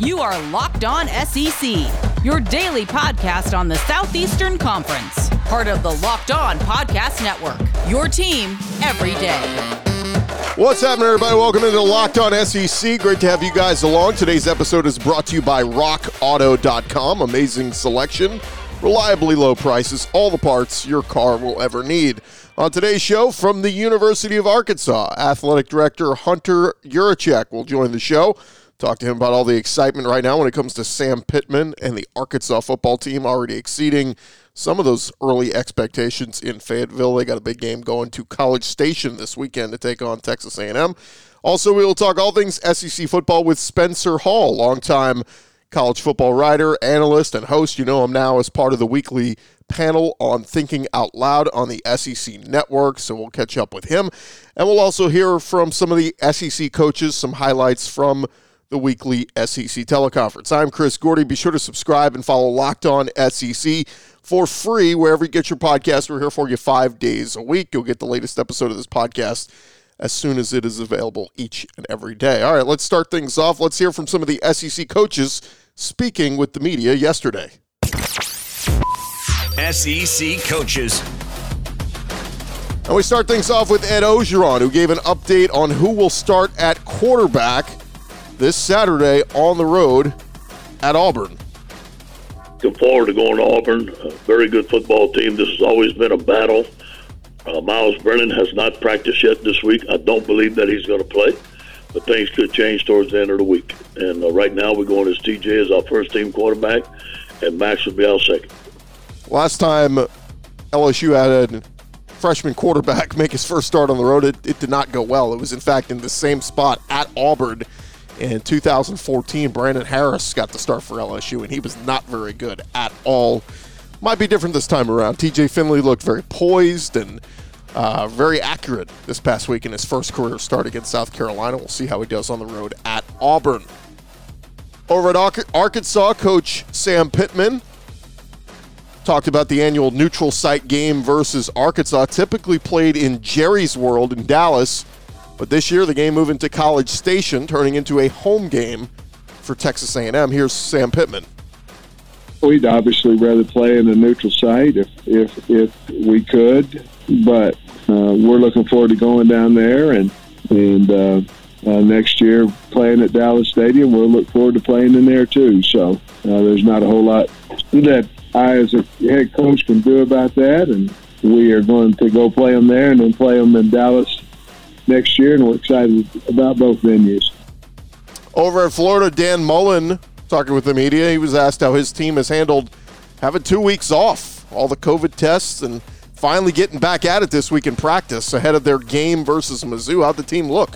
You are Locked On SEC, your daily podcast on the Southeastern Conference, part of the Locked On Podcast Network. Your team every day. What's happening, everybody? Welcome into Locked On SEC. Great to have you guys along. Today's episode is brought to you by RockAuto.com. Amazing selection, reliably low prices, all the parts your car will ever need. On today's show, from the University of Arkansas, Athletic Director Hunter Yurachek will join the show. Talk to him about all the excitement right now when it comes to Sam Pittman and the Arkansas football team already exceeding some of those early expectations in Fayetteville. They got a big game going to College Station this weekend to take on Texas A&M. Also, we will talk all things SEC football with Spencer Hall, longtime college football writer, analyst, and host. You know him now as part of the weekly panel on Thinking Out Loud on the SEC network. So we'll catch up with him. And we'll also hear from some of the SEC coaches, some highlights from the weekly SEC teleconference. I'm Chris Gordy. Be sure to subscribe and follow Locked On SEC for free wherever you get your podcast. We're here for you five days a week. You'll get the latest episode of this podcast as soon as it is available each and every day. All right, let's start things off. Let's hear from some of the SEC coaches speaking with the media yesterday. SEC coaches. And we start things off with Ed Orgeron, who gave an update on who will start at quarterback this Saturday on the road at Auburn. Looking forward to going to Auburn. A very good football team. This has always been a battle. Uh, Myles Brennan has not practiced yet this week. I don't believe that he's going to play, but things could change towards the end of the week. And uh, right now, we're going as TJ as our first team quarterback, and Max will be our second. Last time LSU had a freshman quarterback make his first start on the road, it, it did not go well. It was, in fact, in the same spot at Auburn in 2014, Brandon Harris got the start for LSU, and he was not very good at all. Might be different this time around. TJ Finley looked very poised and uh, very accurate this past week in his first career start against South Carolina. We'll see how he does on the road at Auburn. Over at Arkansas, coach Sam Pittman talked about the annual neutral site game versus Arkansas, typically played in Jerry's World in Dallas. But this year, the game moving to College Station, turning into a home game for Texas A&M. Here's Sam Pittman. We'd obviously rather play in a neutral site if if, if we could, but uh, we're looking forward to going down there and and uh, uh, next year playing at Dallas Stadium. We'll look forward to playing in there too. So uh, there's not a whole lot that I, as a head coach, can do about that, and we are going to go play them there and then play them in Dallas next year, and we're excited about both venues. Over at Florida, Dan Mullen talking with the media. He was asked how his team has handled having two weeks off, all the COVID tests, and finally getting back at it this week in practice ahead of their game versus Mizzou. How'd the team look?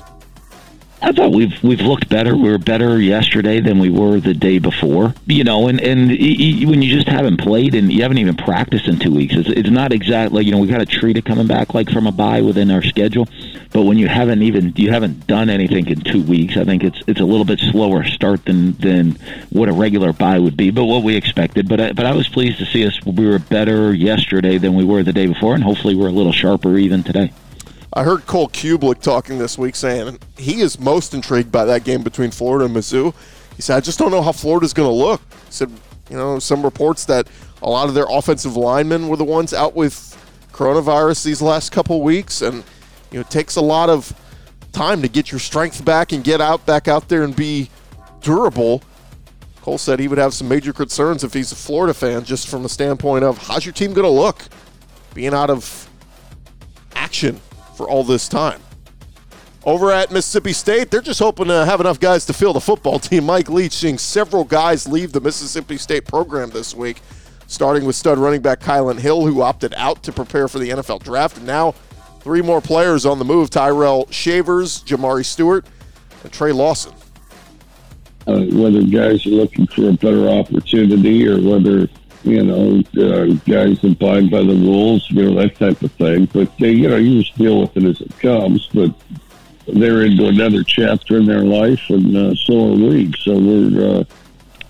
I thought we've we've looked better. We were better yesterday than we were the day before. You know, and and when you just haven't played and you haven't even practiced in two weeks, it's it's not exactly you know we got a treat it coming back like from a bye within our schedule. But when you haven't even you haven't done anything in two weeks, I think it's it's a little bit slower start than than what a regular bye would be. But what we expected. But I, but I was pleased to see us. We were better yesterday than we were the day before, and hopefully we're a little sharper even today. I heard Cole Cubelic talking this week saying he is most intrigued by that game between Florida and Mizzou. He said, I just don't know how Florida's going to look. He said, you know, some reports that a lot of their offensive linemen were the ones out with coronavirus these last couple weeks. And, you know, it takes a lot of time to get your strength back and get out back out there and be durable. Cole said he would have some major concerns if he's a Florida fan, just from the standpoint of how's your team going to look being out of action for all this time. Over at Mississippi State, they're just hoping to have enough guys to fill the football team. Mike Leach seeing several guys leave the Mississippi State program this week, starting with stud running back Kylan Hill, who opted out to prepare for the NFL draft. And now, three more players on the move Tyrell Shavers, Jamari Stewart, and Trey Lawson. Uh, whether guys are looking for a better opportunity or whether you know, uh, guys abide by the rules, you know, that type of thing. But, they, you know, you just deal with it as it comes. But they're into another chapter in their life, and uh, so are we. So we're, uh,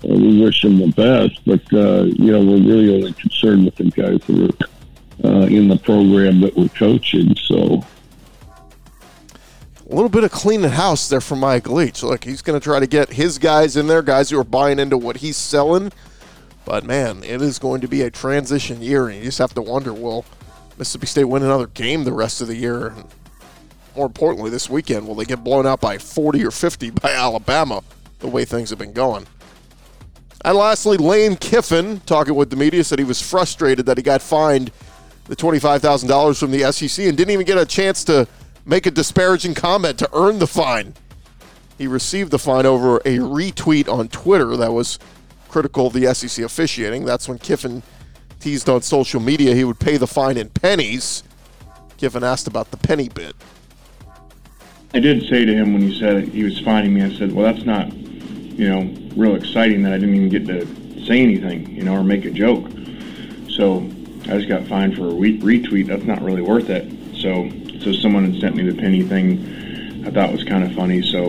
we wish them the best. But, uh, you know, we're really only concerned with the guys that are uh, in the program that we're coaching. So a little bit of cleaning house there for Mike Leach. Look, he's going to try to get his guys in there, guys who are buying into what he's selling. But man, it is going to be a transition year, and you just have to wonder: Will Mississippi State win another game the rest of the year? And more importantly, this weekend, will they get blown out by 40 or 50 by Alabama? The way things have been going. And lastly, Lane Kiffin, talking with the media, said he was frustrated that he got fined the $25,000 from the SEC and didn't even get a chance to make a disparaging comment to earn the fine. He received the fine over a retweet on Twitter that was critical of the SEC officiating. That's when Kiffin teased on social media he would pay the fine in pennies. Kiffin asked about the penny bit. I did say to him when he said he was fining me, I said, well, that's not, you know, real exciting that I didn't even get to say anything, you know, or make a joke. So I just got fined for a retweet. That's not really worth it. So, so someone had sent me the penny thing. I thought was kind of funny. So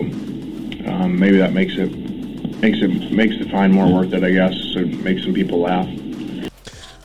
um, maybe that makes it makes it makes the fine more worth it. I guess so. It makes some people laugh.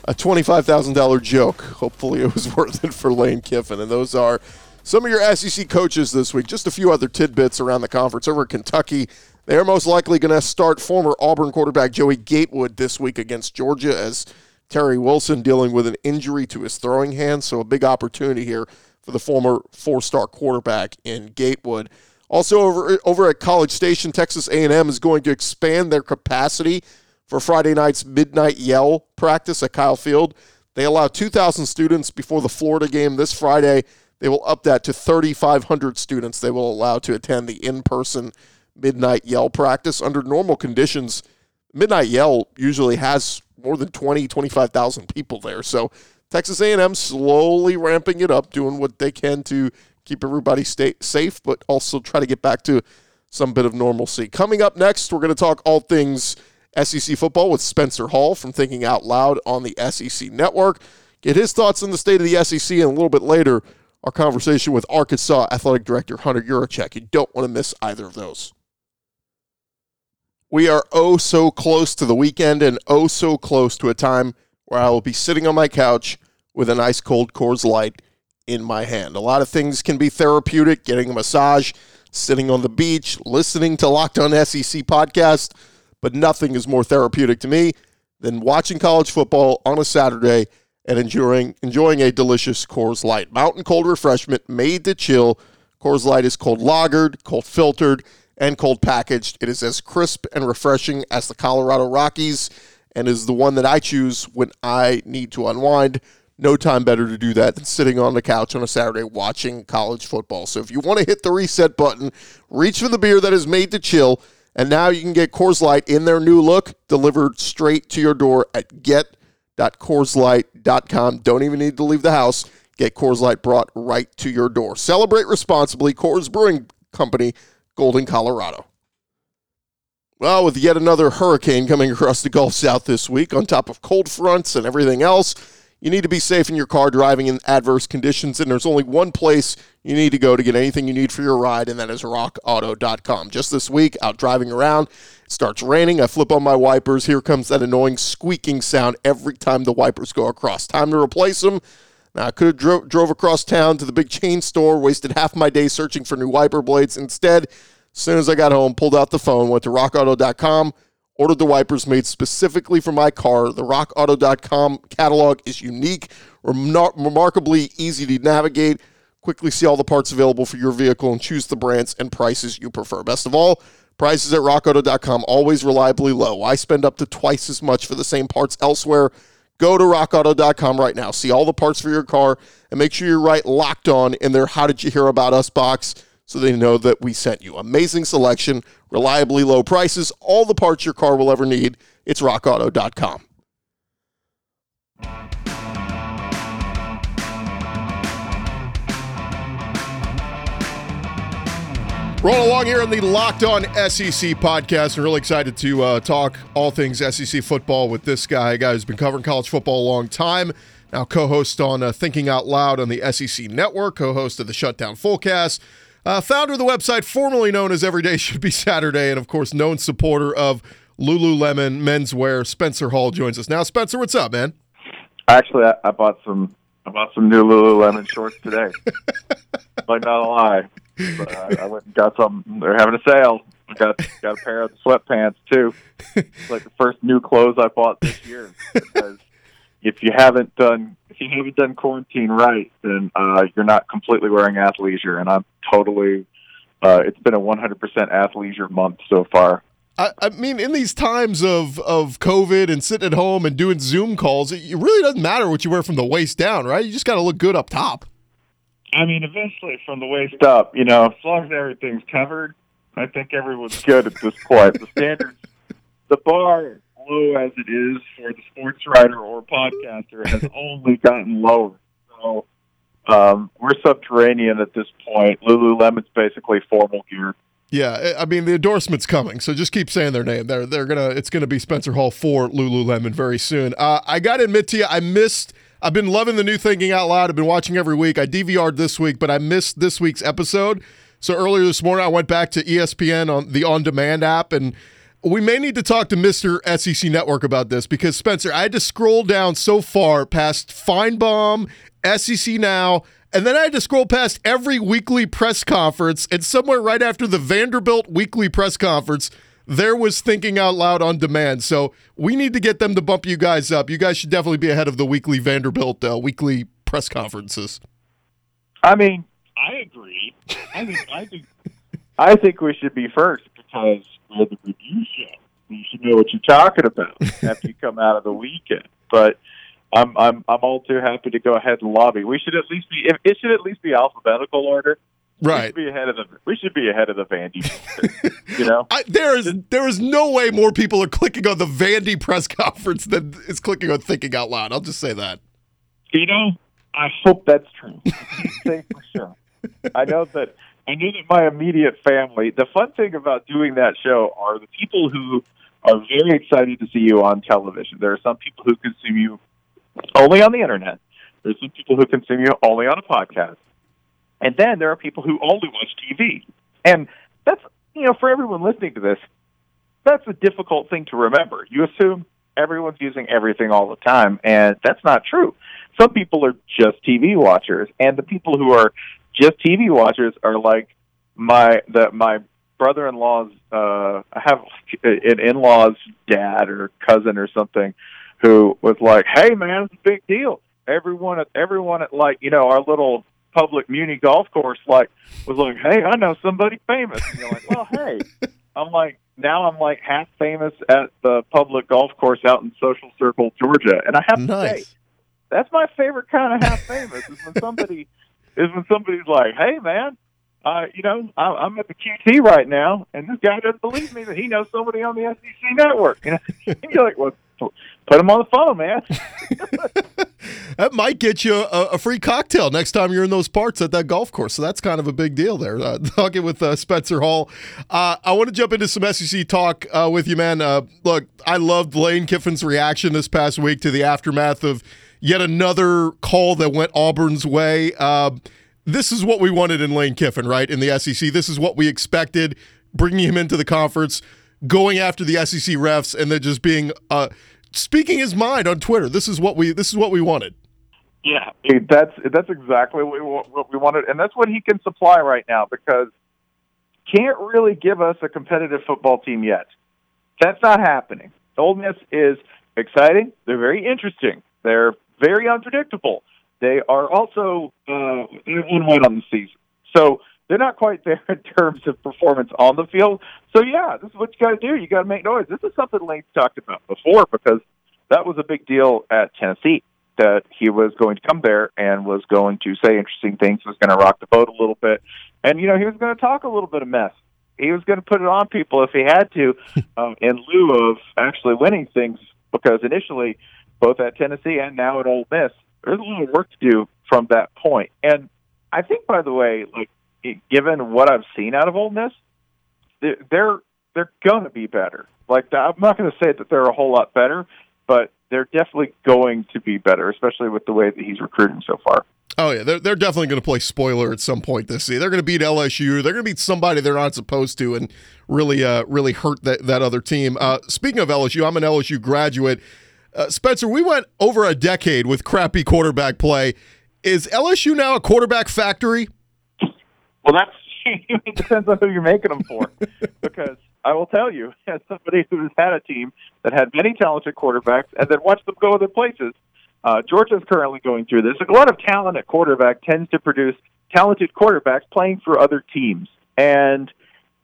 A twenty-five thousand dollar joke. Hopefully, it was worth it for Lane Kiffin. And those are some of your SEC coaches this week. Just a few other tidbits around the conference. Over at Kentucky, they are most likely going to start former Auburn quarterback Joey Gatewood this week against Georgia as Terry Wilson dealing with an injury to his throwing hand. So a big opportunity here for the former four-star quarterback in Gatewood. Also over over at College Station, Texas A&M is going to expand their capacity for Friday night's midnight yell practice at Kyle Field. They allow 2,000 students before the Florida game this Friday. They will up that to 3,500 students they will allow to attend the in-person midnight yell practice. Under normal conditions, midnight yell usually has more than 20, 25,000 people there. So Texas A&M slowly ramping it up, doing what they can to keep everybody stay safe, but also try to get back to some bit of normalcy. Coming up next, we're going to talk all things SEC football with Spencer Hall from Thinking Out Loud on the SEC Network. Get his thoughts on the state of the SEC, and a little bit later, our conversation with Arkansas Athletic Director Hunter Yurachek. You don't want to miss either of those. We are oh so close to the weekend and oh so close to a time where I will be sitting on my couch with an ice cold Coors Light in my hand. A lot of things can be therapeutic, getting a massage, sitting on the beach, listening to Locked On SEC podcast, but nothing is more therapeutic to me than watching college football on a Saturday and enjoying enjoying a delicious Coors Light. Mountain cold refreshment made to chill. Coors Light is cold lagered, cold filtered, and cold packaged. It is as crisp and refreshing as the Colorado Rockies and is the one that I choose when I need to unwind. No time better to do that than sitting on the couch on a Saturday watching college football. So if you want to hit the reset button, reach for the beer that is made to chill. And now you can get Coors Light in their new look delivered straight to your door at get.coorslight.com. Don't even need to leave the house. Get Coors Light brought right to your door. Celebrate responsibly. Coors Brewing Company, Golden, Colorado. Well, with yet another hurricane coming across the Gulf South this week, on top of cold fronts and everything else, you need to be safe in your car driving in adverse conditions, and there's only one place you need to go to get anything you need for your ride, and that is rockauto.com. Just this week, out driving around, it starts raining. I flip on my wipers. Here comes that annoying squeaking sound every time the wipers go across. Time to replace them. Now, I could have dro- drove across town to the big chain store, wasted half my day searching for new wiper blades. Instead, as soon as I got home, pulled out the phone, went to rockauto.com, ordered the wipers made specifically for my car. The rockauto.com catalog is unique, remar- remarkably easy to navigate. Quickly see all the parts available for your vehicle and choose the brands and prices you prefer. Best of all, prices at rockauto.com always reliably low. I spend up to twice as much for the same parts elsewhere. Go to rockauto.com right now. See all the parts for your car and make sure you're right locked on in their How Did You Hear About Us box so they know that we sent you. Amazing selection, reliably low prices, all the parts your car will ever need. It's rockauto.com. Roll along here on the Locked On SEC podcast. I'm really excited to uh, talk all things SEC football with this guy, a guy who's been covering college football a long time. Now, co host on uh, Thinking Out Loud on the SEC Network, co host of the Shutdown Fullcast, uh, founder of the website formerly known as Every Day Should Be Saturday, and of course, known supporter of Lululemon menswear. Spencer Hall joins us now. Spencer, what's up, man? Actually, I, I bought some I bought some new Lululemon shorts today. but not a lie. But I, I went and got some. They're having a sale. I got got a pair of sweatpants too. It's like the first new clothes I bought this year. Because if you haven't done you haven't done quarantine right, then uh, you're not completely wearing athleisure. And I'm totally. Uh, it's been a 100% athleisure month so far. I, I mean, in these times of, of COVID and sitting at home and doing Zoom calls, it, it really doesn't matter what you wear from the waist down, right? You just got to look good up top. I mean, eventually from the waist up, you know, as long as everything's covered, I think everyone's good at this point. The standards, the bar, low as it is for the sports writer or podcaster, has only gotten lower. So um, we're subterranean at this point. Lululemon's basically formal gear. Yeah, I mean the endorsement's coming, so just keep saying their name. They're they're gonna it's gonna be Spencer Hall for Lululemon very soon. Uh, I gotta admit to you, I missed. I've been loving the new Thinking Out Loud. I've been watching every week. I DVR'd this week, but I missed this week's episode. So earlier this morning, I went back to ESPN on the on demand app, and we may need to talk to Mr. SEC Network about this because Spencer, I had to scroll down so far past Finebaum, SEC Now, and then I had to scroll past every weekly press conference, and somewhere right after the Vanderbilt weekly press conference, there was Thinking Out Loud on demand. So we need to get them to bump you guys up. You guys should definitely be ahead of the weekly Vanderbilt uh, weekly press conferences. I mean, I agree. I think I think I think we should be first because we're the review show. You should know what you're talking about after you come out of the weekend. But I'm I'm I'm all too happy to go ahead and lobby. We should at least be it should at least be alphabetical order. We Right. should be ahead of the we should be ahead of the Vandy. you know? I, there is there is no way more people are clicking on the Vandy press conference than is clicking on Thinking Out Loud. I'll just say that. You know, I hope that's true. I say for sure. I know that I know that my immediate family. The fun thing about doing that show are the people who are very excited to see you on television. There are some people who consume you only on the internet. There's some people who consume you only on a podcast, and then there are people who only watch TV. And that's you know, for everyone listening to this, that's a difficult thing to remember. You assume everyone's using everything all the time, and that's not true. Some people are just TV watchers, and the people who are just TV watchers are like my the my brother-in-law's. Uh, I have an in-law's dad or cousin or something who was like, "Hey, man, it's a big deal. Everyone at everyone at like you know our little." Public Muni golf course, like, was like, "Hey, I know somebody famous." And you're like, "Well, hey," I'm like, now I'm like half famous at the public golf course out in Social Circle, Georgia, and I have to say, that's my favorite kind of half famous is when somebody is when somebody's like, "Hey, man, uh, you know, I, I'm at the QT right now, and this guy doesn't believe me that he knows somebody on the SEC network." You know, you're like, "Well, put him on the phone, man." That might get you a, a free cocktail next time you're in those parts at that golf course. So that's kind of a big deal there. Uh, talking with uh, Spencer Hall. Uh, I want to jump into some SEC talk uh, with you, man. Uh, look, I loved Lane Kiffin's reaction this past week to the aftermath of yet another call that went Auburn's way. Uh, this is what we wanted in Lane Kiffin, right? In the SEC. This is what we expected, bringing him into the conference, going after the SEC refs, and then just being. Uh, Speaking his mind on Twitter. This is what we. This is what we wanted. Yeah, that's that's exactly what we, wanted, and that's what he can supply right now because can't really give us a competitive football team yet. That's not happening. Ole Miss is exciting. They're very interesting. They're very unpredictable. They are also uh, one win on the season, so they're not quite there in terms of performance on the field. So yeah, this is what you got to do. You got to make noise. This is something Lane's talked about before because that was a big deal at Tennessee that he was going to come there and was going to say interesting things, was going to rock the boat a little bit, and you know he was going to talk a little bit of mess. He was going to put it on people if he had to, um, in lieu of actually winning things. Because initially, both at Tennessee and now at Ole Miss, there's a little work to do from that point. And I think, by the way, like given what I've seen out of Ole Miss, they're they're, they're going to be better. Like I'm not going to say that they're a whole lot better, but they're definitely going to be better, especially with the way that he's recruiting so far. Oh yeah, they're, they're definitely going to play spoiler at some point this season. They're going to beat LSU. They're going to beat somebody they're not supposed to, and really, uh, really hurt that that other team. Uh, speaking of LSU, I'm an LSU graduate. Uh, Spencer, we went over a decade with crappy quarterback play. Is LSU now a quarterback factory? Well, that's it depends on who you're making them for. because I will tell you, as somebody who has had a team that had many talented quarterbacks and then watched them go other places, uh, Georgia's currently going through this. A lot of talent at quarterback tends to produce talented quarterbacks playing for other teams. And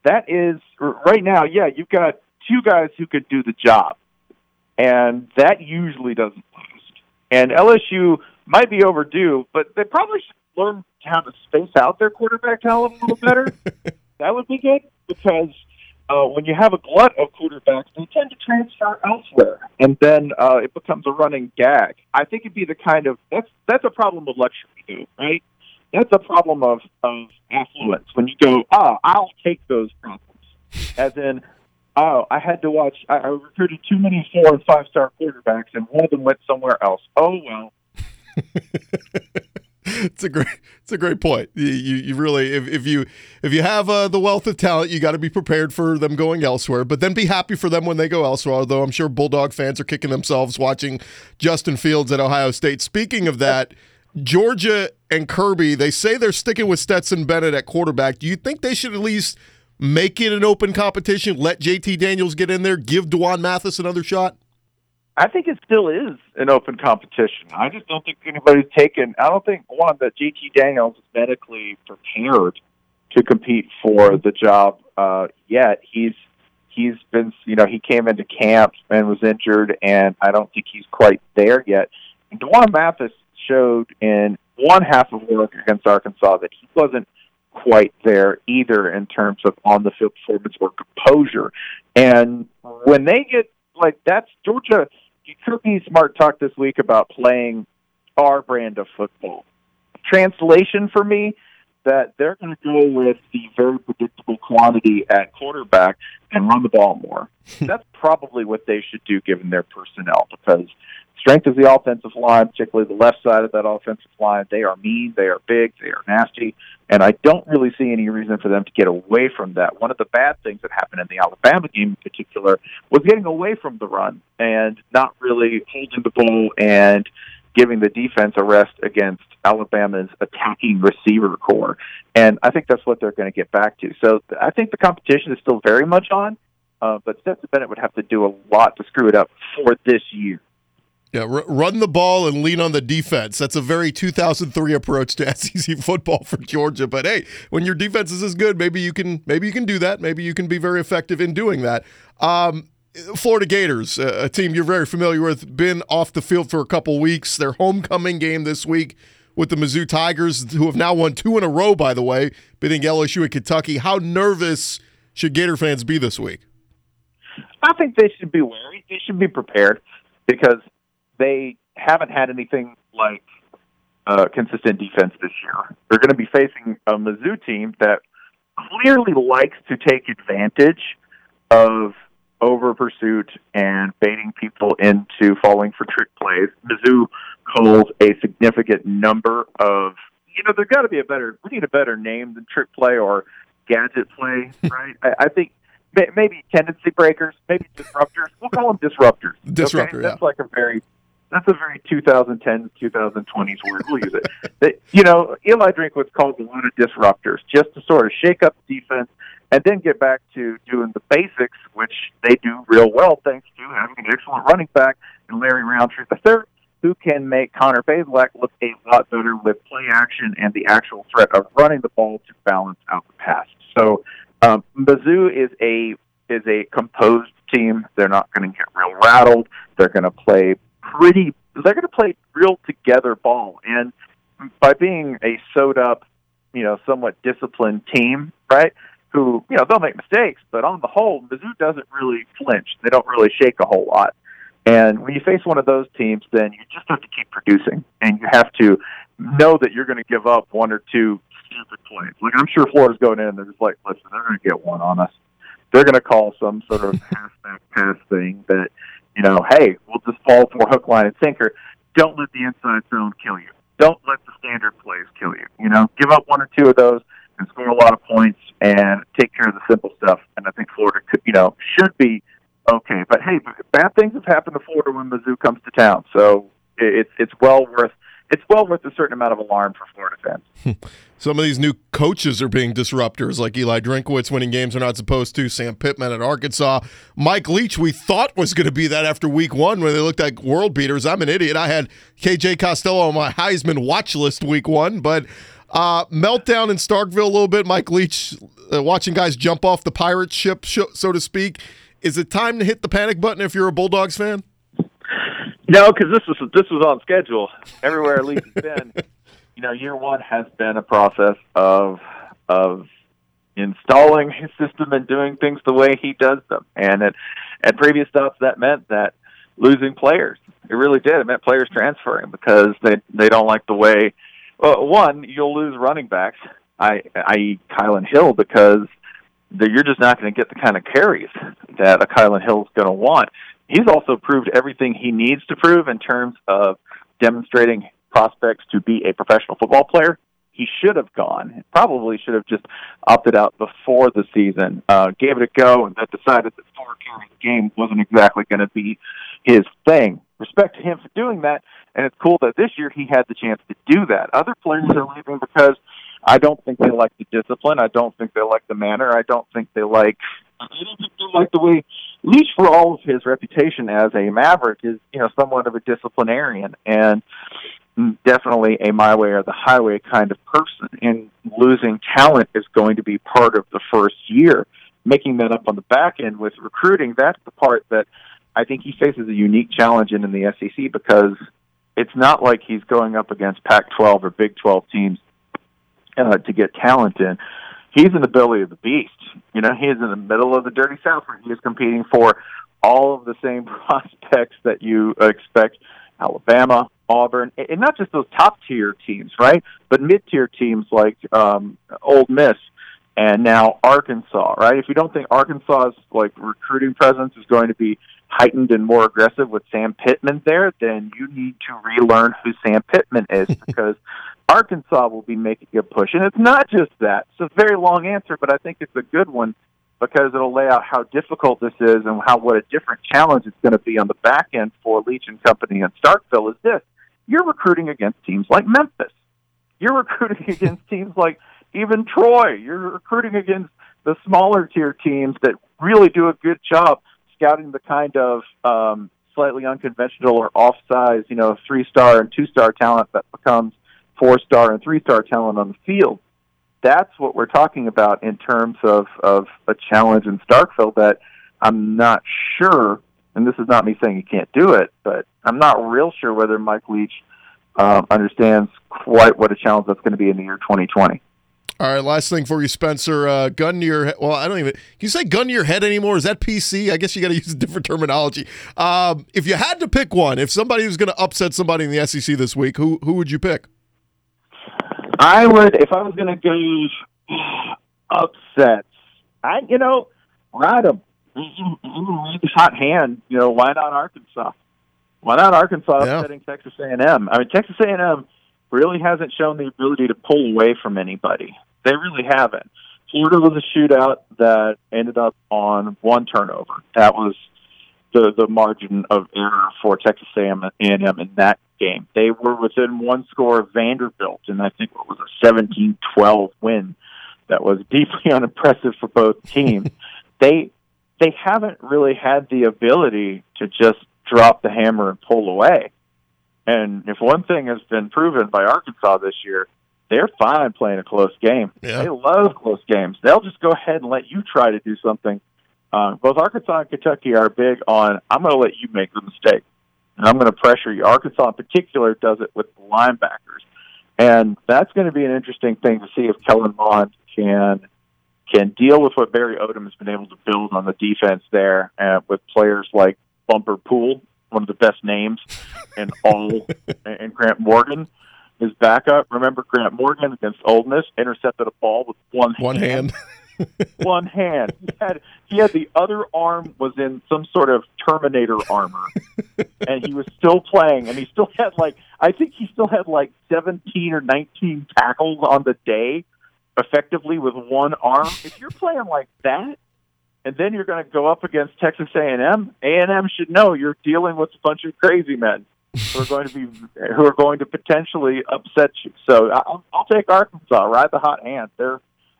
that is, right now, yeah, you've got two guys who could do the job. And that usually doesn't last. And LSU might be overdue, but they probably should learn how to space out their quarterback talent a little better. that would be good because uh, when you have a glut of quarterbacks, they tend to transfer elsewhere, and then uh, it becomes a running gag. I think it'd be the kind of that's that's a problem of luxury, too, right? That's a problem of of affluence. When you go, ah, I'll take those problems, as in, oh, I had to watch. I, I recruited too many four and five star quarterbacks, and one of them went somewhere else. Oh well. it's a great it's a great point. You you, really if, if you if you have uh, the wealth of talent, you got to be prepared for them going elsewhere. But then be happy for them when they go elsewhere. Although I'm sure Bulldog fans are kicking themselves watching Justin Fields at Ohio State. Speaking of that, Georgia and Kirby they say they're sticking with Stetson Bennett at quarterback. Do you think they should at least make it an open competition? Let JT Daniels get in there, give D'Wan Mathis another shot. I think it still is an open competition. I just don't think anybody's taken. I don't think one that JT Daniels is medically prepared to compete for the job uh, yet. He's he's been you know he came into camp and was injured, and I don't think he's quite there yet. And D'Wan Mathis showed in one half of work against Arkansas that he wasn't quite there either in terms of on the field performance or composure. And when they get like that's Georgia Kirby Smart talked this week about playing our brand of football. Translation for me that they're going to go with the very predictable quantity at quarterback and run the ball more. That's probably what they should do given their personnel because strength of the offensive line, particularly the left side of that offensive line, they are mean, they are big, they are nasty, and I don't really see any reason for them to get away from that. One of the bad things that happened in the Alabama game in particular was getting away from the run and not really holding the ball and giving the defense a rest against Alabama's attacking receiver corps. And I think that's what they're going to get back to. So I think the competition is still very much on, uh, but Stetson Bennett would have to do a lot to screw it up for this year. Yeah, run the ball and lean on the defense. That's a very 2003 approach to SEC football for Georgia. But hey, when your defense is as good, maybe you can maybe you can do that. Maybe you can be very effective in doing that. Um, Florida Gators, a team you're very familiar with, been off the field for a couple weeks. Their homecoming game this week with the Mizzou Tigers, who have now won two in a row, by the way, beating LSU and Kentucky. How nervous should Gator fans be this week? I think they should be wary. They should be prepared because they haven't had anything like uh, consistent defense this year. They're going to be facing a Mizzou team that clearly likes to take advantage of over pursuit and baiting people into falling for trick plays. Mizzou calls a significant number of, you know, there's got to be a better, we need a better name than trick play or gadget play, right? I, I think maybe tendency breakers, maybe disruptors. We'll call them disruptors. Disruptor, okay? That's yeah. like a very that's a very 2010 2020s word. We'll use it. You know, Eli Drinkwitz calls a lot of disruptors just to sort of shake up the defense and then get back to doing the basics, which they do real well thanks to having an excellent running back in Larry Rountree III, who can make Connor Bazelak look a lot better with play action and the actual threat of running the ball to balance out the pass. So um, Mizzou is a is a composed team. They're not going to get real rattled. They're going to play pretty. They're going to play real together ball, and by being a sewed up, you know, somewhat disciplined team, right? Who you know they'll make mistakes, but on the whole, Mizzou doesn't really flinch. They don't really shake a whole lot. And when you face one of those teams, then you just have to keep producing, and you have to know that you're going to give up one or two stupid plays. Like I'm sure Florida's going in, they're just like, listen, they're going to get one on us. They're going to call some sort of halfback pass thing that you know, hey, we'll just fall for hook, line, and sinker. Don't let the inside zone kill you. Don't let the standard plays kill you. You know, give up one or two of those and score a lot of points and take care of the simple stuff. And I think Florida could, you know, should be okay. But hey, bad things have happened to Florida when Mizzou comes to town, so it's it's well worth it's well worth a certain amount of alarm for Florida fans. Some of these new coaches are being disruptors, like Eli Drinkwitz winning games they're not supposed to. Sam Pittman at Arkansas. Mike Leach, we thought was going to be that after week one when they looked like world beaters. I'm an idiot. I had KJ Costello on my Heisman watch list week one, but uh, meltdown in Starkville a little bit. Mike Leach uh, watching guys jump off the pirate ship, so to speak. Is it time to hit the panic button if you're a Bulldogs fan? No, because this was this was on schedule. Everywhere Leach has been, you know, year one has been a process of of installing his system and doing things the way he does them. And at at previous stops, that meant that losing players. It really did. It meant players transferring because they they don't like the way. Well, one, you'll lose running backs, I, i.e. Kylan Hill, because you're just not going to get the kind of carries that a Kylan Hill is going to want he's also proved everything he needs to prove in terms of demonstrating prospects to be a professional football player. He should have gone. Probably should have just opted out before the season. Uh, gave it a go, and then decided that four carries a game wasn't exactly going to be his thing. Respect to him for doing that, and it's cool that this year he had the chance to do that. Other players are leaving because I don't think they like the discipline. I don't think they like the manner. I don't think they like. I don't think they like the way Leach, for all of his reputation as a maverick, is you know somewhat of a disciplinarian and definitely a my way or the highway kind of person. And losing talent is going to be part of the first year. Making that up on the back end with recruiting, that's the part that I think he faces a unique challenge in in the SEC because it's not like he's going up against Pac-12 or Big 12 teams uh, to get talent in he's in the belly of the beast. You know, he is in the middle of the dirty south where he is competing for all of the same prospects that you expect Alabama, Auburn, and not just those top tier teams, right? But mid tier teams like um, Ole Miss and now Arkansas, right? If you don't think Arkansas's like recruiting presence is going to be heightened and more aggressive with Sam Pittman there, then you need to relearn who Sam Pittman is because Arkansas will be making a push. And it's not just that. It's a very long answer, but I think it's a good one because it'll lay out how difficult this is and how what a different challenge it's going to be on the back end for Leach and Company and Starkville is this. You're recruiting against teams like Memphis. You're recruiting against teams like even Troy. You're recruiting against the smaller tier teams that really do a good job scouting the kind of um, slightly unconventional or off-size, you know, three-star and two-star talent that becomes – four star and three star talent on the field. That's what we're talking about in terms of, of a challenge in Starkville that I'm not sure, and this is not me saying he can't do it, but I'm not real sure whether Mike Leach um, understands quite what a challenge that's going to be in the year 2020. All right, last thing for you, Spencer. Uh, gun to your head. Well, I don't even. Can you say gun to your head anymore? Is that PC? I guess you got to use a different terminology. Um, if you had to pick one, if somebody was going to upset somebody in the SEC this week, who who would you pick? I would, if I was going to go upsets, I, you know, ride them. Hot hand, you know, why not Arkansas? Why not Arkansas yeah. upsetting Texas A&M? I mean, Texas A&M really hasn't shown the ability to pull away from anybody. They really haven't. Florida was a shootout that ended up on one turnover. That was the the margin of error for Texas A&M in that game. They were within one score of Vanderbilt, and I think it was a 17-12 win. That was deeply unimpressive for both teams. they they haven't really had the ability to just drop the hammer and pull away. And if one thing has been proven by Arkansas this year, they're fine playing a close game. Yeah. They love close games. They'll just go ahead and let you try to do something. Uh, both Arkansas and Kentucky are big on I'm going to let you make the mistake and I'm going to pressure you. Arkansas, in particular, does it with the linebackers, and that's going to be an interesting thing to see if Kellen Mond can can deal with what Barry Odom has been able to build on the defense there, uh, with players like Bumper Pool, one of the best names in all, and Grant Morgan. His backup, remember Grant Morgan against Ole Miss, intercepted a ball with one one hand. hand. one hand. He had he had the other arm was in some sort of Terminator armor, and he was still playing. And he still had like I think he still had like seventeen or nineteen tackles on the day, effectively with one arm. If you're playing like that, and then you're going to go up against Texas A&M, A&M should know you're dealing with a bunch of crazy men. who are going to be who are going to potentially upset you. So I'll, I'll take Arkansas. Ride the hot hand. They're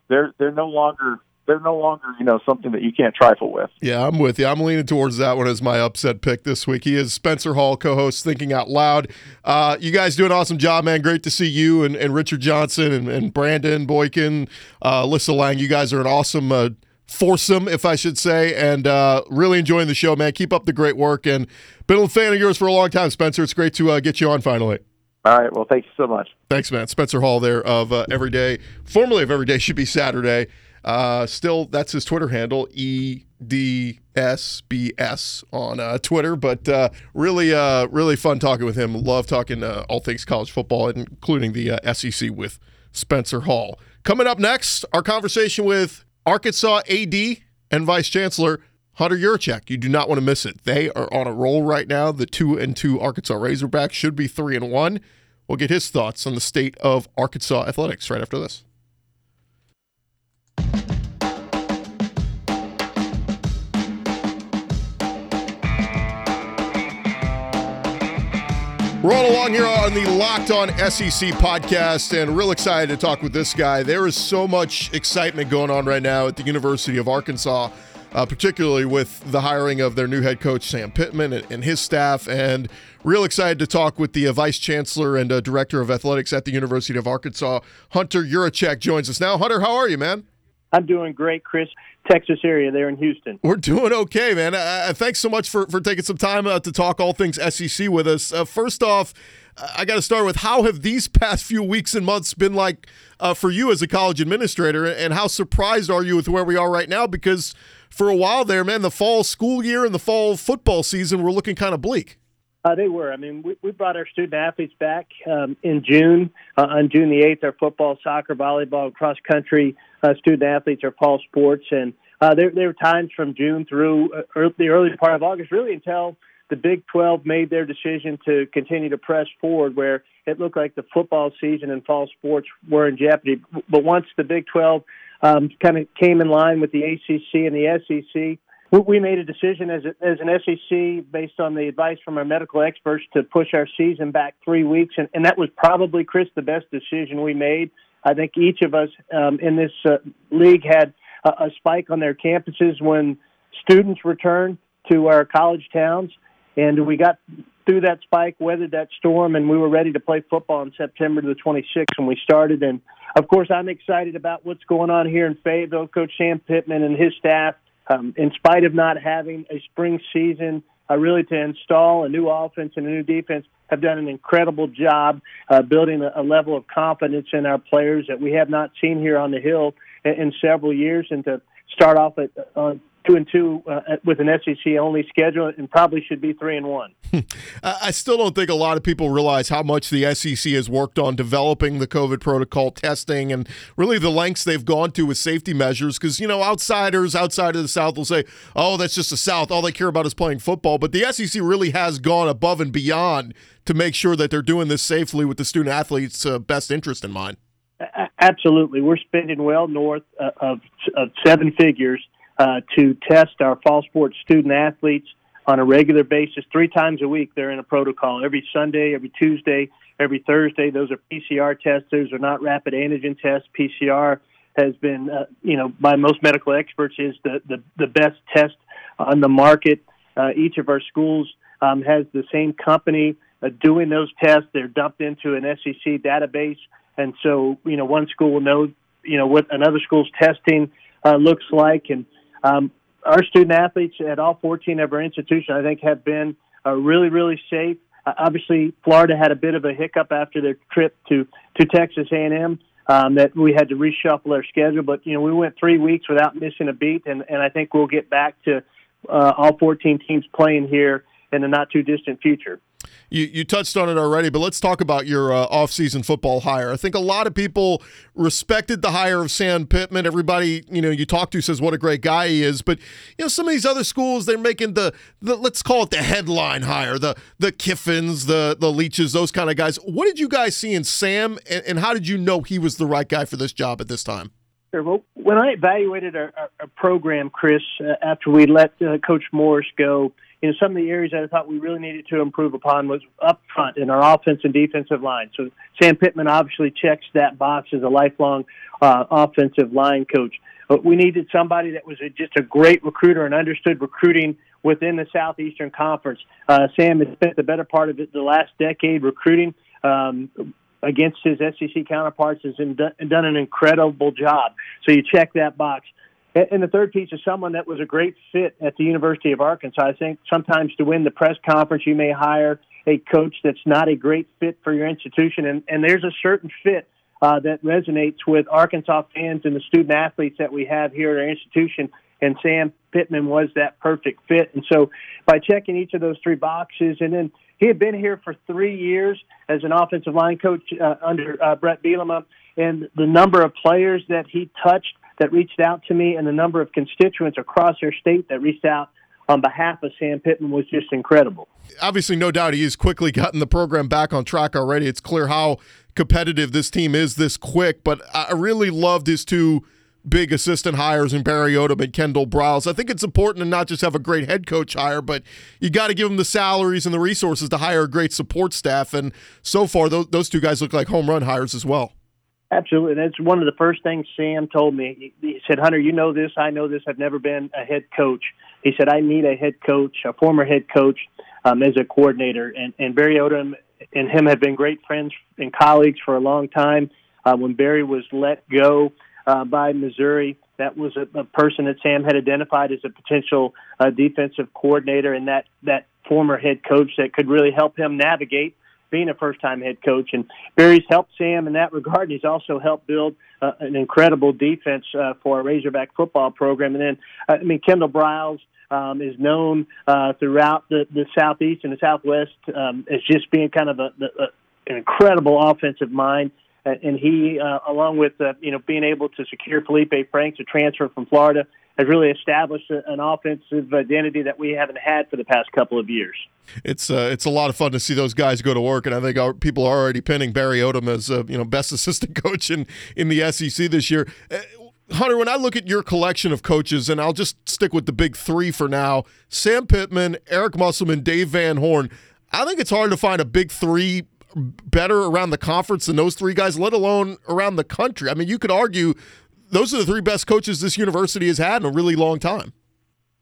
they're they're no longer they're no longer you know something that you can't trifle with. Yeah, I'm with you. I'm leaning towards that one as my upset pick this week. He is Spencer Hall, co-host Thinking Out Loud. Uh, you guys do an awesome job, man. Great to see you and, and Richard Johnson and, and Brandon Boykin, uh, Lang. You guys are an awesome. Uh, foursome, if I should say, and uh, really enjoying the show, man. Keep up the great work, and been a fan of yours for a long time, Spencer. It's great to uh, get you on finally. All right. Well, thank you so much. Thanks, man. Spencer Hall there of uh, Everyday, formerly of Everyday should be Saturday. Uh, still, that's his Twitter handle, EDSBS on uh, Twitter. But uh, really, uh, really fun talking with him. Love talking uh, all things college football, including the uh, SEC with Spencer Hall. Coming up next, our conversation with Arkansas AD and Vice Chancellor Hunter Yurachek. You do not want to miss it. They are on a roll right now. The two and two Arkansas Razorbacks should be three and one. We'll get his thoughts on the state of Arkansas athletics right after this. We're all along here on the Locked On SEC podcast, and real excited to talk with this guy. There is so much excitement going on right now at the University of Arkansas, uh, particularly with the hiring of their new head coach, Sam Pittman, and, and his staff. And real excited to talk with the uh, vice chancellor and uh, director of athletics at the University of Arkansas, Hunter Yurachek, joins us now. Hunter, how are you, man? I'm doing great, Chris. Texas area there in Houston. We're doing okay, man. Uh, uh, thanks so much for, for taking some time uh, to talk all things SEC with us. Uh, first off, I got to start with how have these past few weeks and months been like uh, for you as a college administrator, and how surprised are you with where we are right now? Because for a while there, man, the fall school year and the fall football season were looking kind of bleak. Uh, they were. I mean, we, we brought our student athletes back um, in June. Uh, on June the 8th, our football, soccer, volleyball, cross country uh, student athletes are fall sports. And uh, there, there were times from June through uh, the early part of August, really until the Big 12 made their decision to continue to press forward, where it looked like the football season and fall sports were in jeopardy. But once the Big 12 um, kind of came in line with the ACC and the SEC, we made a decision as, a, as an SEC based on the advice from our medical experts to push our season back three weeks, and, and that was probably, Chris, the best decision we made. I think each of us um, in this uh, league had a, a spike on their campuses when students returned to our college towns, and we got through that spike, weathered that storm, and we were ready to play football on September the 26th when we started. And of course, I'm excited about what's going on here in Fayetteville. Coach Sam Pittman and his staff um, in spite of not having a spring season, uh, really to install a new offense and a new defense, have done an incredible job uh, building a, a, level of confidence in our players that we have not seen here on the Hill in, in several years, and to start off at, uh, two and two uh, with an SEC only schedule, and probably should be three and one. I still don't think a lot of people realize how much the SEC has worked on developing the COVID protocol, testing, and really the lengths they've gone to with safety measures. Because you know, outsiders outside of the South will say, "Oh, that's just the South. All they care about is playing football." But the SEC really has gone above and beyond to make sure that they're doing this safely with the student athletes' uh, best interest in mind. Absolutely, we're spending well north uh, of, of seven figures uh, to test our fall sports student athletes on a regular basis, three times a week. They're in a protocol every Sunday, every Tuesday, every Thursday. Those are PCR tests. Those are not rapid antigen tests. PCR has been, uh, you know, by most medical experts, is the the, the best test on the market. Uh, each of our schools um, has the same company uh, doing those tests. They're dumped into an SEC database, and so you know one school will know, you know, what another school's testing uh, looks like, and um, our student athletes at all 14 of our institutions, I think, have been uh, really, really safe. Uh, obviously, Florida had a bit of a hiccup after their trip to to Texas A&M. Um, that we had to reshuffle our schedule, but you know we went three weeks without missing a beat, and, and I think we'll get back to uh, all 14 teams playing here in the not too distant future. You, you touched on it already, but let's talk about your uh, offseason football hire. I think a lot of people respected the hire of Sam Pittman. Everybody, you know, you talk to says what a great guy he is. But you know, some of these other schools, they're making the, the let's call it the headline hire, the the Kiffins, the the Leaches, those kind of guys. What did you guys see in Sam, and, and how did you know he was the right guy for this job at this time? Sure. Well, when I evaluated our, our program, Chris, uh, after we let uh, Coach Morris go, you know, some of the areas that I thought we really needed to improve upon was up front in our offense and defensive line. So Sam Pittman obviously checks that box as a lifelong uh, offensive line coach. But we needed somebody that was a, just a great recruiter and understood recruiting within the Southeastern Conference. Uh, Sam has spent the better part of the last decade recruiting. Um, against his SEC counterparts has done an incredible job. So you check that box. And the third piece is someone that was a great fit at the University of Arkansas. I think sometimes to win the press conference, you may hire a coach that's not a great fit for your institution, and, and there's a certain fit uh, that resonates with Arkansas fans and the student athletes that we have here at our institution. And Sam Pittman was that perfect fit. And so by checking each of those three boxes, and then he had been here for three years as an offensive line coach uh, under uh, Bret Bielema, and the number of players that he touched that reached out to me, and the number of constituents across our state that reached out on behalf of Sam Pittman was just incredible. Obviously, no doubt he has quickly gotten the program back on track already. It's clear how competitive this team is this quick, but I really loved his two big assistant hires in Barry Odom and Kendall Briles. I think it's important to not just have a great head coach hire, but you got to give them the salaries and the resources to hire a great support staff. And so far, those two guys look like home run hires as well. Absolutely. And That's one of the first things Sam told me. He said, Hunter, you know this. I know this. I've never been a head coach. He said, I need a head coach, a former head coach, um, as a coordinator. And, and Barry Odom and him have been great friends and colleagues for a long time. Uh, when Barry was let go, uh, by Missouri. That was a, a person that Sam had identified as a potential uh, defensive coordinator, and that that former head coach that could really help him navigate being a first-time head coach. And Barry's helped Sam in that regard. And he's also helped build uh, an incredible defense uh, for a Razorback football program. And then, uh, I mean, Kendall Briles. Um, is known uh, throughout the, the southeast and the southwest um, as just being kind of a, a, an incredible offensive mind. And he, uh, along with uh, you know being able to secure Felipe Franks, a transfer from Florida, has really established an offensive identity that we haven't had for the past couple of years. It's uh, it's a lot of fun to see those guys go to work, and I think our, people are already pinning Barry Odom as uh, you know best assistant coach in in the SEC this year. Uh, Hunter, when I look at your collection of coaches, and I'll just stick with the big three for now: Sam Pittman, Eric Musselman, Dave Van Horn. I think it's hard to find a big three better around the conference than those three guys, let alone around the country. I mean, you could argue those are the three best coaches this university has had in a really long time.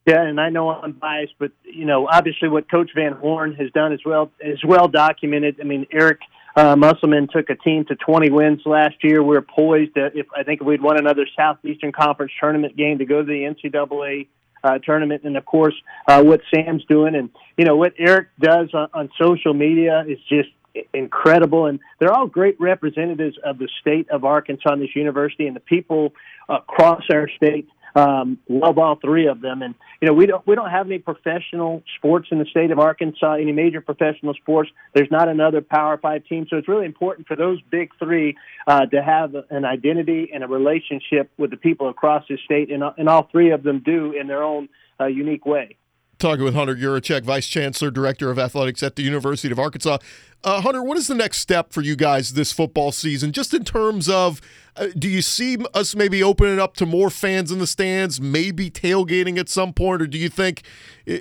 Yeah, and I know I'm biased, but you know, obviously, what Coach Van Horn has done is well is well documented. I mean, Eric uh, Musselman took a team to 20 wins last year. We're poised. To, if I think if we'd won another Southeastern Conference tournament game to go to the NCAA uh, tournament, and of course, uh, what Sam's doing, and you know what Eric does on, on social media is just incredible, and they're all great representatives of the state of Arkansas and this university, and the people across our state um, love all three of them. And you know, we don't we don't have any professional sports in the state of Arkansas, any major professional sports. There's not another Power Five team, so it's really important for those big three uh, to have an identity and a relationship with the people across the state, and, and all three of them do in their own uh, unique way talking with Hunter Yurachek, Vice Chancellor, Director of Athletics at the University of Arkansas. Uh, Hunter, what is the next step for you guys this football season, just in terms of uh, do you see us maybe opening up to more fans in the stands, maybe tailgating at some point, or do you think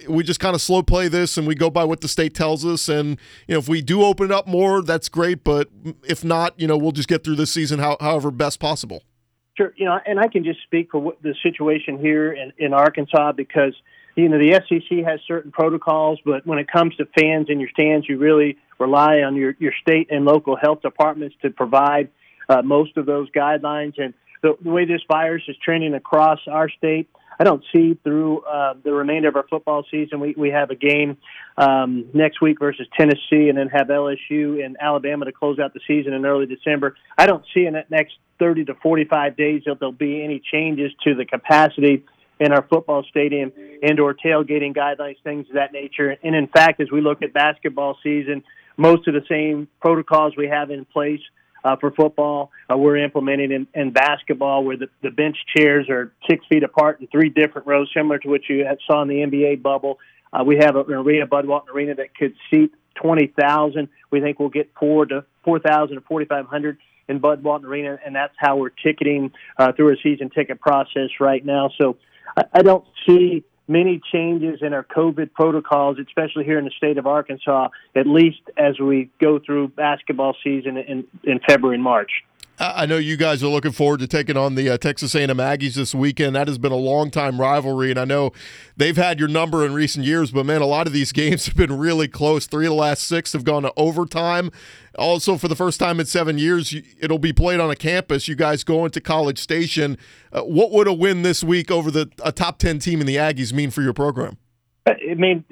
we just kind of slow play this and we go by what the state tells us? And you know, if we do open it up more, that's great, but if not, you know, we'll just get through this season how, however best possible. Sure, you know, and I can just speak for what the situation here in, in Arkansas because – you know the SEC has certain protocols, but when it comes to fans in your stands, you really rely on your your state and local health departments to provide uh, most of those guidelines. And the, the way this virus is trending across our state, I don't see through uh, the remainder of our football season. We we have a game um, next week versus Tennessee, and then have LSU and Alabama to close out the season in early December. I don't see in that next 30 to 45 days that there'll be any changes to the capacity in our football stadium, indoor tailgating guidelines, things of that nature. And in fact, as we look at basketball season, most of the same protocols we have in place uh, for football uh, we're implementing in, in basketball, where the, the bench chairs are six feet apart in three different rows, similar to what you saw in the NBA bubble. Uh, we have an arena, Bud Walton Arena, that could seat 20,000. We think we'll get four to 4,000 to 4,500 in Bud Walton Arena, and that's how we're ticketing uh, through a season ticket process right now. So I, I don't see many changes in our COVID protocols, especially here in the state of Arkansas, at least as we go through basketball season in, in February and March. I know you guys are looking forward to taking on the uh, Texas A&M Aggies this weekend. That has been a long time rivalry, and I know they've had your number in recent years. But man, a lot of these games have been really close. Three of the last six have gone to overtime. Also, for the first time in seven years, it'll be played on a campus. You guys go into College Station. Uh, what would a win this week over the a top ten team in the Aggies mean for your program? I mean,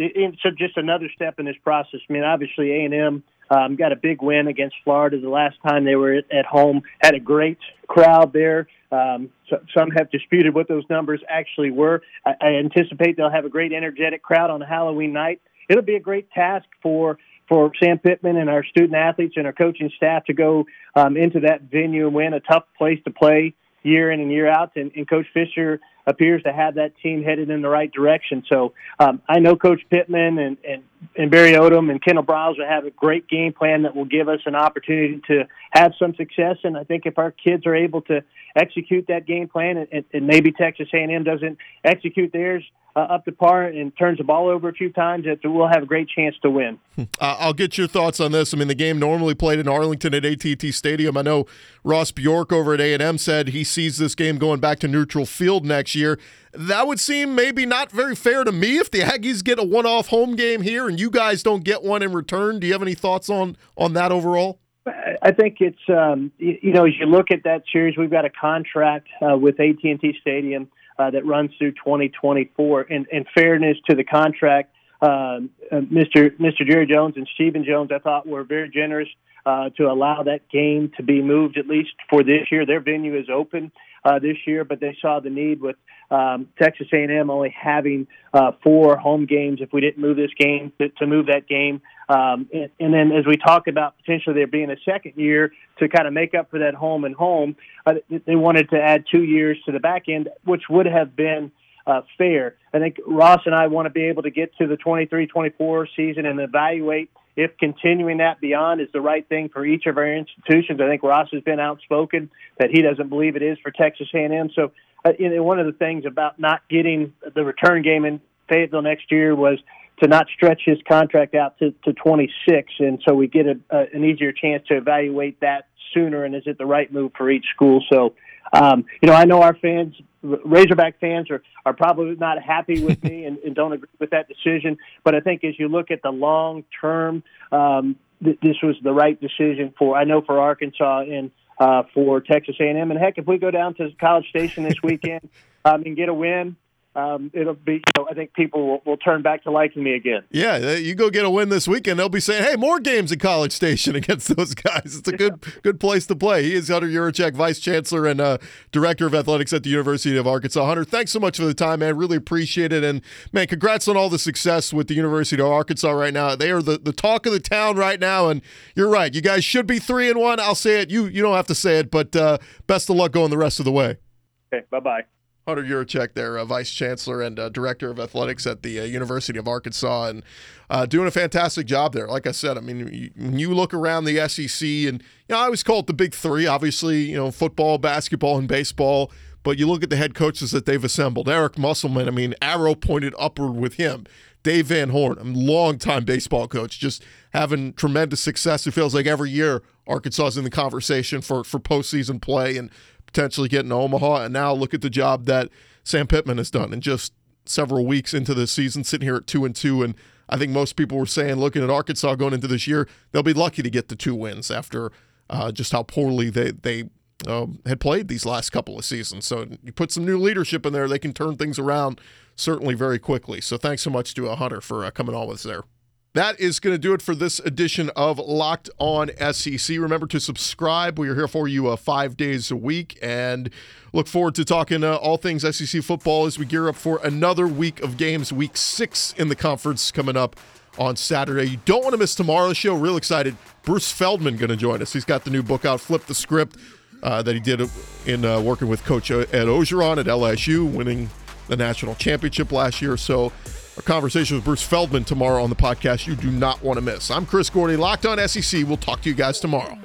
so just another step in this process. I mean, obviously A and M um, got a big win against Florida the last time they were at home. Had a great crowd there. Um, so, some have disputed what those numbers actually were. I, I anticipate they'll have a great, energetic crowd on Halloween night. It'll be a great task for for Sam Pittman and our student athletes and our coaching staff to go um, into that venue and win a tough place to play year in and year out. And, and Coach Fisher appears to have that team headed in the right direction. So um, I know Coach Pittman and, and, and Barry Odom and Kendall Briles will have a great game plan that will give us an opportunity to have some success. And I think if our kids are able to execute that game plan and, and maybe Texas A&M doesn't execute theirs, uh, up to par and turns the ball over a few times, that we'll have a great chance to win. Uh, I'll get your thoughts on this. I mean, the game normally played in Arlington at AT&T Stadium. I know Ross Bjork over at A&M said he sees this game going back to neutral field next year. That would seem maybe not very fair to me if the Aggies get a one-off home game here and you guys don't get one in return. Do you have any thoughts on on that overall? I think it's um, you know as you look at that series, we've got a contract uh, with AT&T Stadium uh, that runs through 2024. And in fairness to the contract, uh, Mr. Mr. Jerry Jones and Stephen Jones, I thought were very generous uh, to allow that game to be moved at least for this year. Their venue is open uh, this year, but they saw the need with um, Texas A&M only having uh, four home games. If we didn't move this game, to, to move that game, um, and, and, then as we talk about potentially there being a second year to kind of make up for that home and home, uh, they wanted to add two years to the back end, which would have been uh, fair. I think Ross and I want to be able to get to the 23-24 season and evaluate if continuing that beyond is the right thing for each of our institutions. I think Ross has been outspoken that he doesn't believe it is for Texas A&M. So, uh, you know, one of the things about not getting the return game in Fayetteville next year was to not stretch his contract out to, to 26, and so we get a, a, an easier chance to evaluate that sooner. And is it the right move for each school? So, um, you know, I know our fans, Razorback fans, are are probably not happy with me and, and don't agree with that decision. But I think as you look at the long term, um, th- this was the right decision for. I know for Arkansas and uh, for Texas A&M, and heck, if we go down to College Station this weekend um, and get a win, um, it'll be. You know, I think people will, will, turn back to liking me again. Yeah, you go get a win this weekend, they'll be saying, "Hey, more games at College Station against those guys." It's a good good place to play. He is Hunter Yurachek, Vice Chancellor and uh, Director of Athletics at the University of Arkansas. Hunter, thanks so much for the time, man. Really appreciate it, and man, congrats on all the success with the University of Arkansas right now. They are the, the talk of the town right now, and you're right. You guys should be three and one. I'll say it. You you don't have to say it, but uh, best of luck going the rest of the way. Okay, bye bye. Hunter Yurachek, there, uh, vice chancellor and uh, director of athletics at the uh, University of Arkansas, and uh, doing a fantastic job there. Like I said, I mean, you, when you look around the SEC, and you know, I always call it the big three. Obviously, you know, football, basketball, and baseball. But you look at the head coaches that they've assembled. Eric Musselman, I mean, arrow pointed upward with him. Dave Van Horn, a longtime baseball coach, just having tremendous success. It feels like every year Arkansas is in the conversation for for postseason play and potentially getting to Omaha. And now look at the job that Sam Pittman has done in just several weeks into the season, sitting here at two and two. And I think most people were saying, looking at Arkansas going into this year, they'll be lucky to get the two wins after uh, just how poorly they they um, had played these last couple of seasons. So you put some new leadership in there, they can turn things around certainly very quickly. So thanks so much to uh, Hunter for uh, coming on with us there. That is going to do it for this edition of Locked On SEC. Remember to subscribe. We are here for you uh, five days a week and look forward to talking uh, all things SEC football as we gear up for another week of games, week six in the conference coming up on Saturday. You don't want to miss tomorrow's show. Real excited. Bruce Feldman going to join us. He's got the new book out, Flip the Script, uh, that he did in uh, working with Coach Ed Orgeron at LSU, winning the national championship last year. So a conversation with Bruce Feldman tomorrow on the podcast you do not want to miss. I'm Chris Gordy, locked on SEC. We'll talk to you guys tomorrow.